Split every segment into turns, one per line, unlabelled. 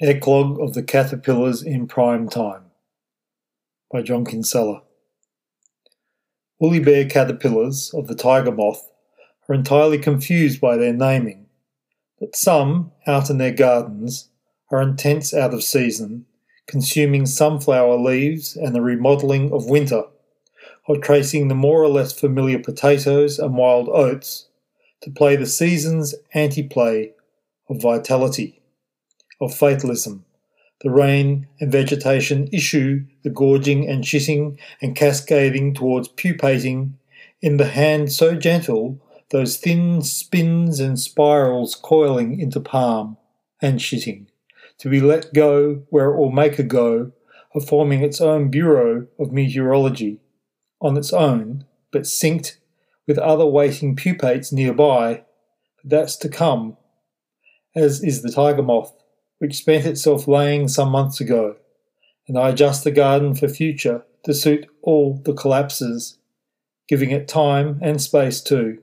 Eclogue of the Caterpillars in Prime Time by John Kinsella. Woolly bear caterpillars of the tiger moth are entirely confused by their naming, but some, out in their gardens, are intense out of season, consuming sunflower leaves and the remodelling of winter, or tracing the more or less familiar potatoes and wild oats to play the season's anti-play of vitality, of fatalism. The rain and vegetation issue the gorging and shitting and cascading towards pupating in the hand so gentle those thin spins and spirals coiling into palm and shitting, to be let go where it will make a go of forming its own bureau of meteorology, on its own, but synced with other waiting pupates nearby, but that's to come, as is the tiger moth, which spent itself laying some months ago, and I adjust the garden for future to suit all the collapses, giving it time and space too.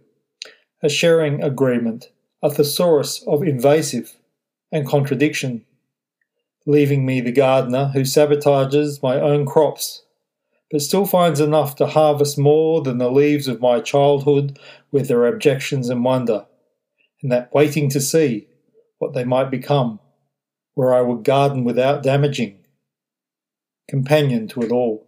A sharing agreement, a thesaurus of invasive and contradiction, leaving me the gardener who sabotages my own crops, but still finds enough to harvest more than the leaves of my childhood with their objections and wonder, and that waiting to see what they might become, where I would garden without damaging, companion to it all.